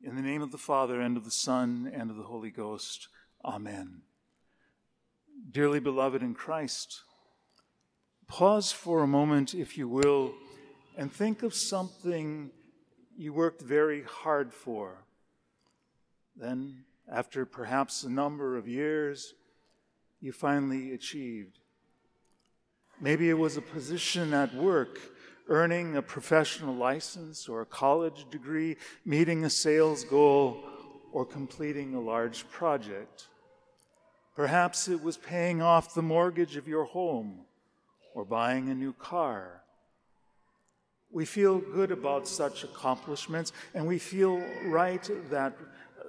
In the name of the Father, and of the Son, and of the Holy Ghost. Amen. Dearly beloved in Christ, pause for a moment, if you will, and think of something you worked very hard for. Then, after perhaps a number of years, you finally achieved. Maybe it was a position at work earning a professional license or a college degree, meeting a sales goal, or completing a large project. Perhaps it was paying off the mortgage of your home or buying a new car. We feel good about such accomplishments, and we feel right that uh,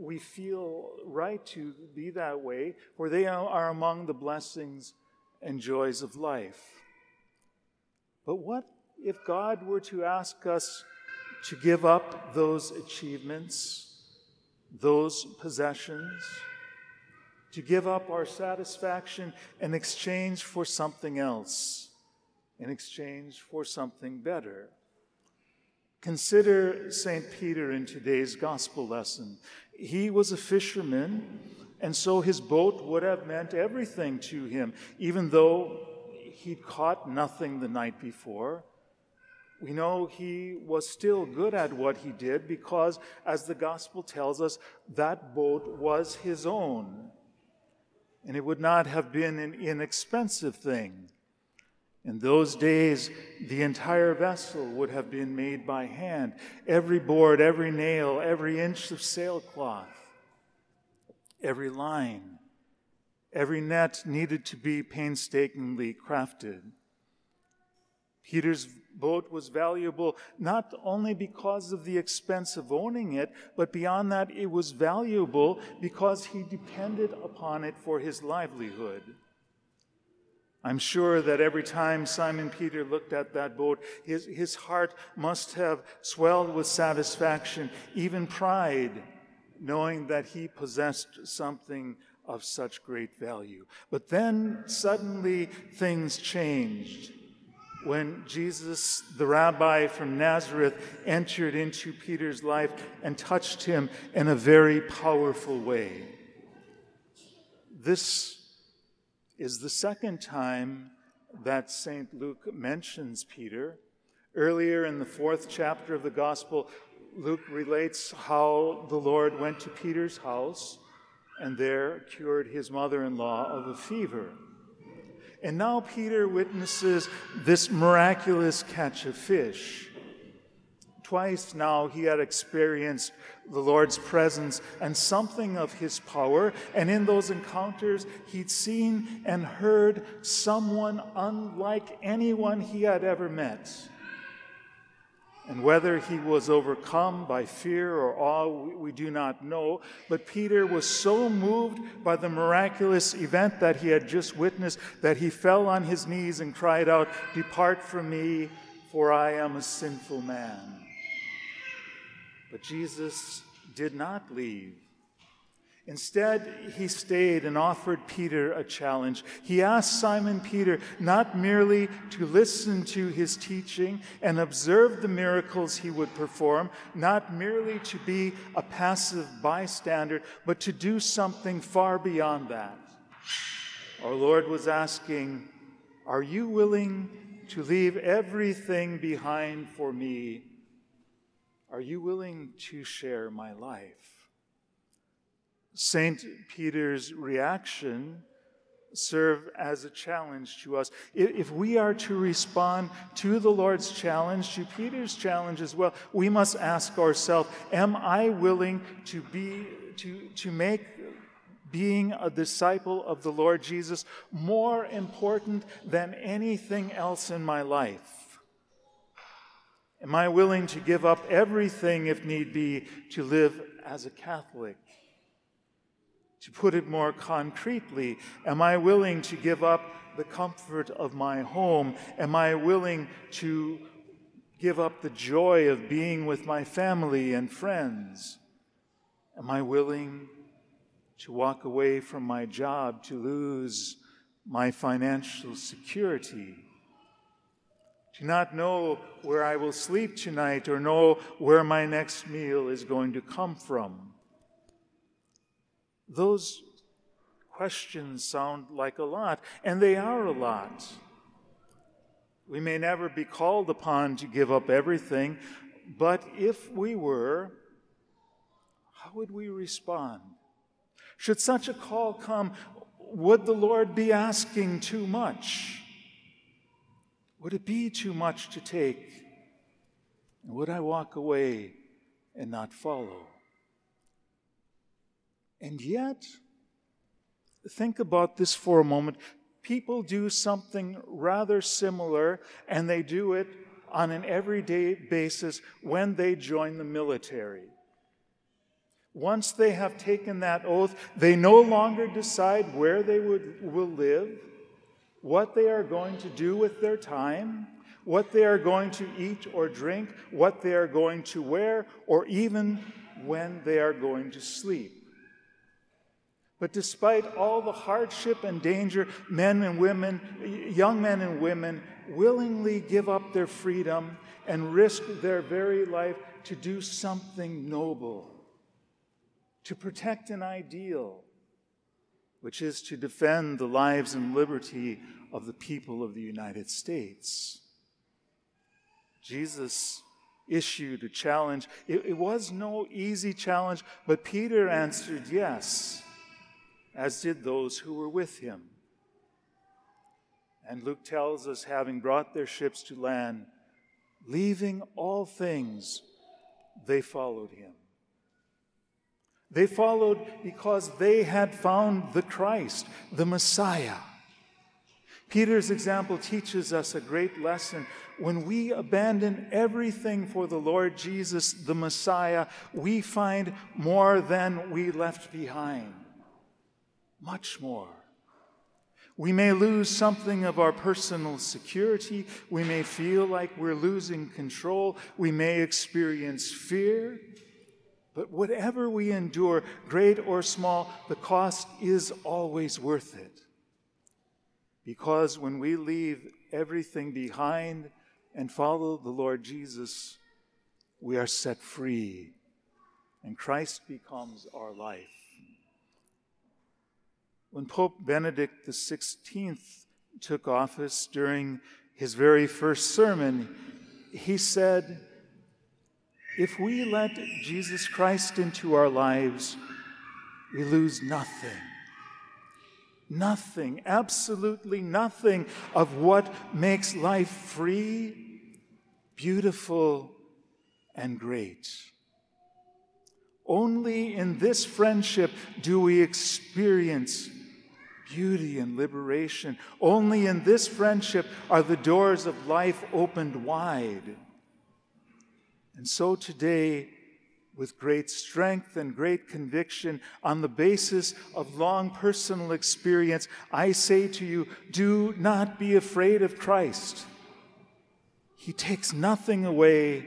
we feel right to be that way, for they are among the blessings and joys of life. But what if God were to ask us to give up those achievements, those possessions, to give up our satisfaction in exchange for something else, in exchange for something better? Consider St. Peter in today's gospel lesson. He was a fisherman, and so his boat would have meant everything to him, even though he'd caught nothing the night before. We know he was still good at what he did because, as the gospel tells us, that boat was his own. And it would not have been an inexpensive thing. In those days, the entire vessel would have been made by hand every board, every nail, every inch of sailcloth, every line, every net needed to be painstakingly crafted. Peter's boat was valuable not only because of the expense of owning it, but beyond that, it was valuable because he depended upon it for his livelihood. I'm sure that every time Simon Peter looked at that boat, his, his heart must have swelled with satisfaction, even pride, knowing that he possessed something of such great value. But then suddenly things changed when Jesus, the rabbi from Nazareth, entered into Peter's life and touched him in a very powerful way. This is the second time that St. Luke mentions Peter. Earlier in the fourth chapter of the Gospel, Luke relates how the Lord went to Peter's house and there cured his mother in law of a fever. And now Peter witnesses this miraculous catch of fish. Twice now he had experienced the Lord's presence and something of his power. And in those encounters, he'd seen and heard someone unlike anyone he had ever met. And whether he was overcome by fear or awe, we, do not know. But Peter was so moved by the miraculous event that he had just witnessed that he fell on his knees and cried out, Depart from me, for I am a sinful man. But Jesus did not leave. Instead, he stayed and offered Peter a challenge. He asked Simon Peter not merely to listen to his teaching and observe the miracles he would perform, not merely to be a passive bystander, but to do something far beyond that. Our Lord was asking, Are you willing to leave everything behind for me? Are you willing to share my life? St. Peter's reaction serve as a challenge to us. If we are to respond to the Lord's challenge, to Peter's challenge as well, we must ask ourselves, am I willing to be to, to make being a disciple of the Lord Jesus more important than anything else in my life? Am I willing to give up everything, if need be, to live as a Catholic? To put it more concretely, am I willing to give up the comfort of my home? Am I willing to give up the joy of being with my family and friends? Am I willing to walk away from my job to lose my financial security? to not know where I will sleep tonight or know where my next meal is going to come from. Those questions sound like a lot, and they are a lot. We may never be called upon to give up everything, but if we were, how would we respond? Should such a call come, would the Lord be asking too much? Would it be too much to take? would I walk away and not follow? And yet, think about this for a moment. People do something rather similar, and they do it on an everyday basis when they join the military. Once they have taken that oath, they no longer decide where they would, will live, what they are going to do with their time, what they are going to eat or drink, what they are going to wear, or even when they are going to sleep. But despite all the hardship and danger, men and women, young men and women, willingly give up their freedom and risk their very life to do something noble to protect an ideal, which is to defend the lives and liberty of the people of the United States. Jesus issued a challenge. It, it, was no easy challenge, but Peter answered yes, as did those who were with him. And Luke tells us, having brought their ships to land, leaving all things, they followed him. They followed because they had found the Christ, the Messiah. Peter's example teaches us a great lesson. When we abandon everything for the Lord Jesus, the Messiah, we find more than we left behind. Much more. We may lose something of our personal security. We may feel like we're losing control. We may experience fear. But whatever we endure, great or small, the cost is always worth it. Because when we leave everything behind and follow the Lord Jesus, we are set free, and Christ becomes our life. When Pope Benedict XVI took office during his very first sermon, he said, if we let Jesus Christ into our lives, we lose nothing. Nothing, absolutely nothing of what makes life free, beautiful, and great. Only in this friendship do we experience beauty and liberation. Only in this friendship are the doors of life opened wide. And so today, with great strength and great conviction, on the basis of long personal experience, I say to you do not be afraid of Christ. He takes nothing away,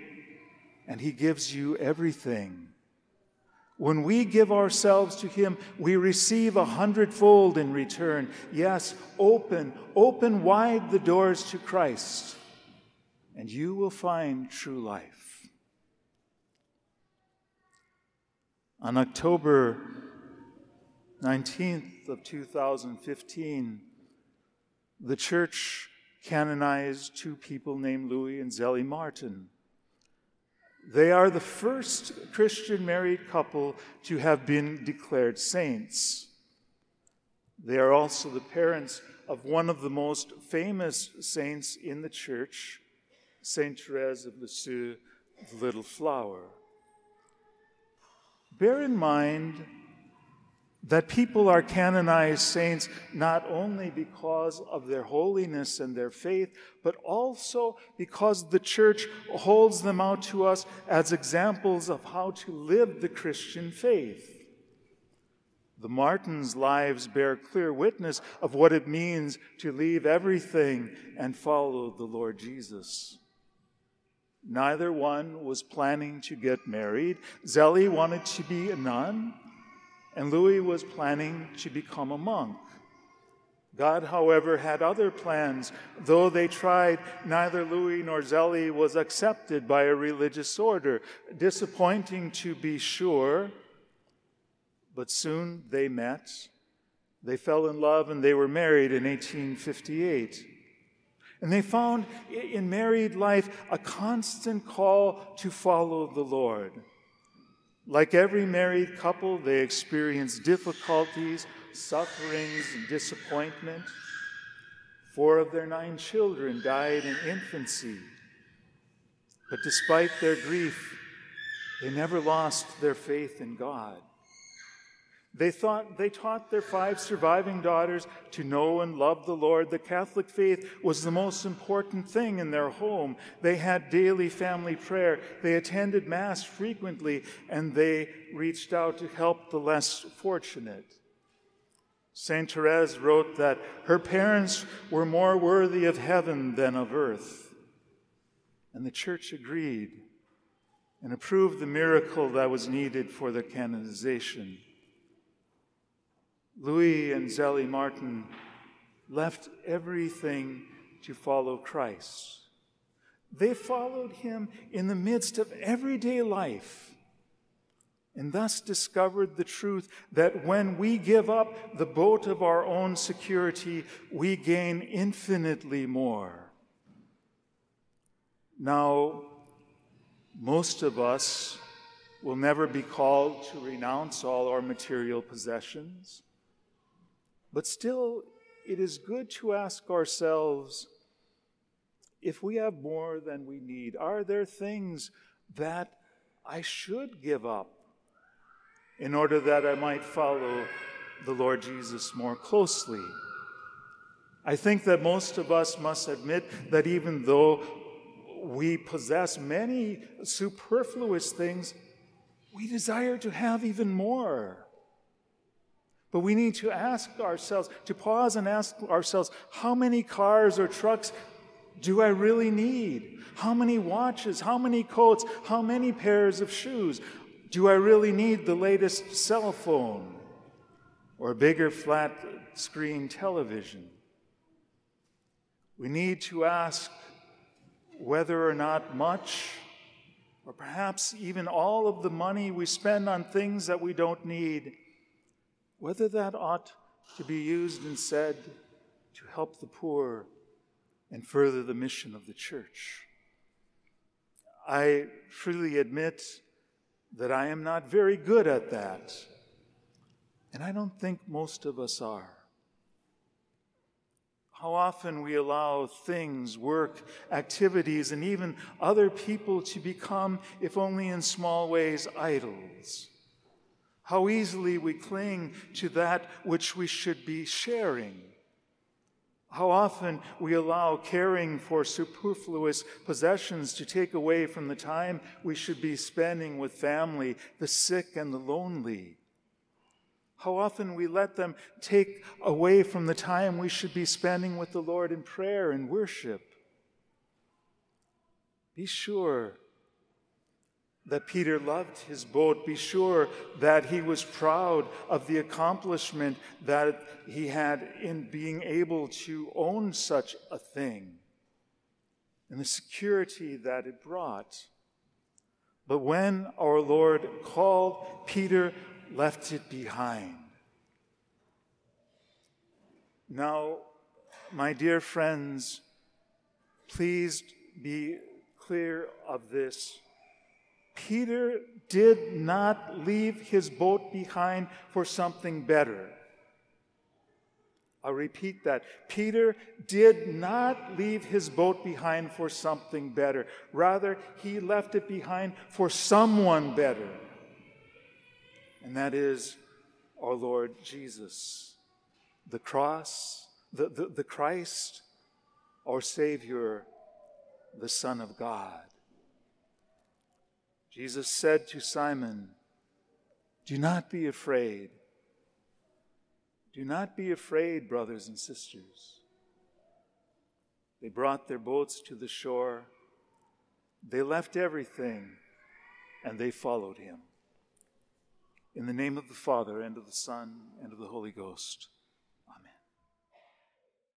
and He gives you everything. When we give ourselves to Him, we receive a hundredfold in return. Yes, open, open wide the doors to Christ, and you will find true life. On October 19th of 2015, the church canonized two people named Louis and Zélie Martin. They are the first Christian married couple to have been declared saints. They are also the parents of one of the most famous saints in the church, Saint Therese of Lisieux, the Little Flower. Bear in mind that people are canonized saints not only because of their holiness and their faith, but also because the church holds them out to us as examples of how to live the Christian faith. The Martins' lives bear clear witness of what it means to leave everything and follow the Lord Jesus. Neither one was planning to get married. Zélie wanted to be a nun, and Louis was planning to become a monk. God, however, had other plans. Though they tried, neither Louis nor Zélie was accepted by a religious order. Disappointing to be sure, but soon they met. They fell in love and they were married in 1858. And they found in married life a constant call to follow the Lord. Like every married couple, they experienced difficulties sufferings, and disappointment. Four of their nine children died in infancy. But despite their grief, they never lost their faith in God. They, thought, they taught their five surviving daughters to know and love the Lord. The Catholic faith was the most important thing in their home. They had daily family prayer. They attended Mass frequently, and they reached out to help the less fortunate. St. Therese wrote that her parents were more worthy of heaven than of earth. And the church agreed and approved the miracle that was needed for their canonization. Louis and Zélie Martin left everything to follow Christ. They followed him in the midst of everyday life and thus discovered the truth that when we give up the boat of our own security, we gain infinitely more. Now, most of us will never be called to renounce all our material possessions, but still, it is good to ask ourselves if we have more than we need, are there things that I should give up? in order that I might follow the Lord Jesus more closely. I think that most of us must admit that even though we possess many superfluous things, we desire to have even more. But we need to ask ourselves, to pause and ask ourselves, how many cars or trucks do I really need? How many watches? How many coats? How many pairs of shoes? Do I really need the latest cell phone or bigger flat screen television? We need to ask whether or not much, or perhaps even all of the money we spend on things that we don't need, whether that ought to be used and said to help the poor and further the mission of the church. I freely admit that I am not very good at that. And I don't think most of us are. How often we allow things, work, activities, and even other people to become, if only in small ways, idols. How easily we cling to that which we should be sharing. How often we allow caring for superfluous possessions to take away from the time we should be spending with family, the sick, and the lonely. How often we let them take away from the time we should be spending with the Lord in prayer and worship. Be sure that Peter loved his boat. Be sure that he was proud of the accomplishment that he had in being able to own such a thing and the security that it brought. But when our Lord called, Peter left it behind. Now, my dear friends, please be clear of this Peter did not leave his boat behind for something better. I'll repeat that. Peter did not leave his boat behind for something better. Rather, he left it behind for someone better. And that is our Lord Jesus. The cross, the, the, the Christ, our Savior, the Son of God. Jesus said to Simon, Do not be afraid. Do not be afraid, brothers and sisters. They brought their boats to the shore. They left everything and they followed him. In the name of the Father, and of the Son, and of the Holy Ghost.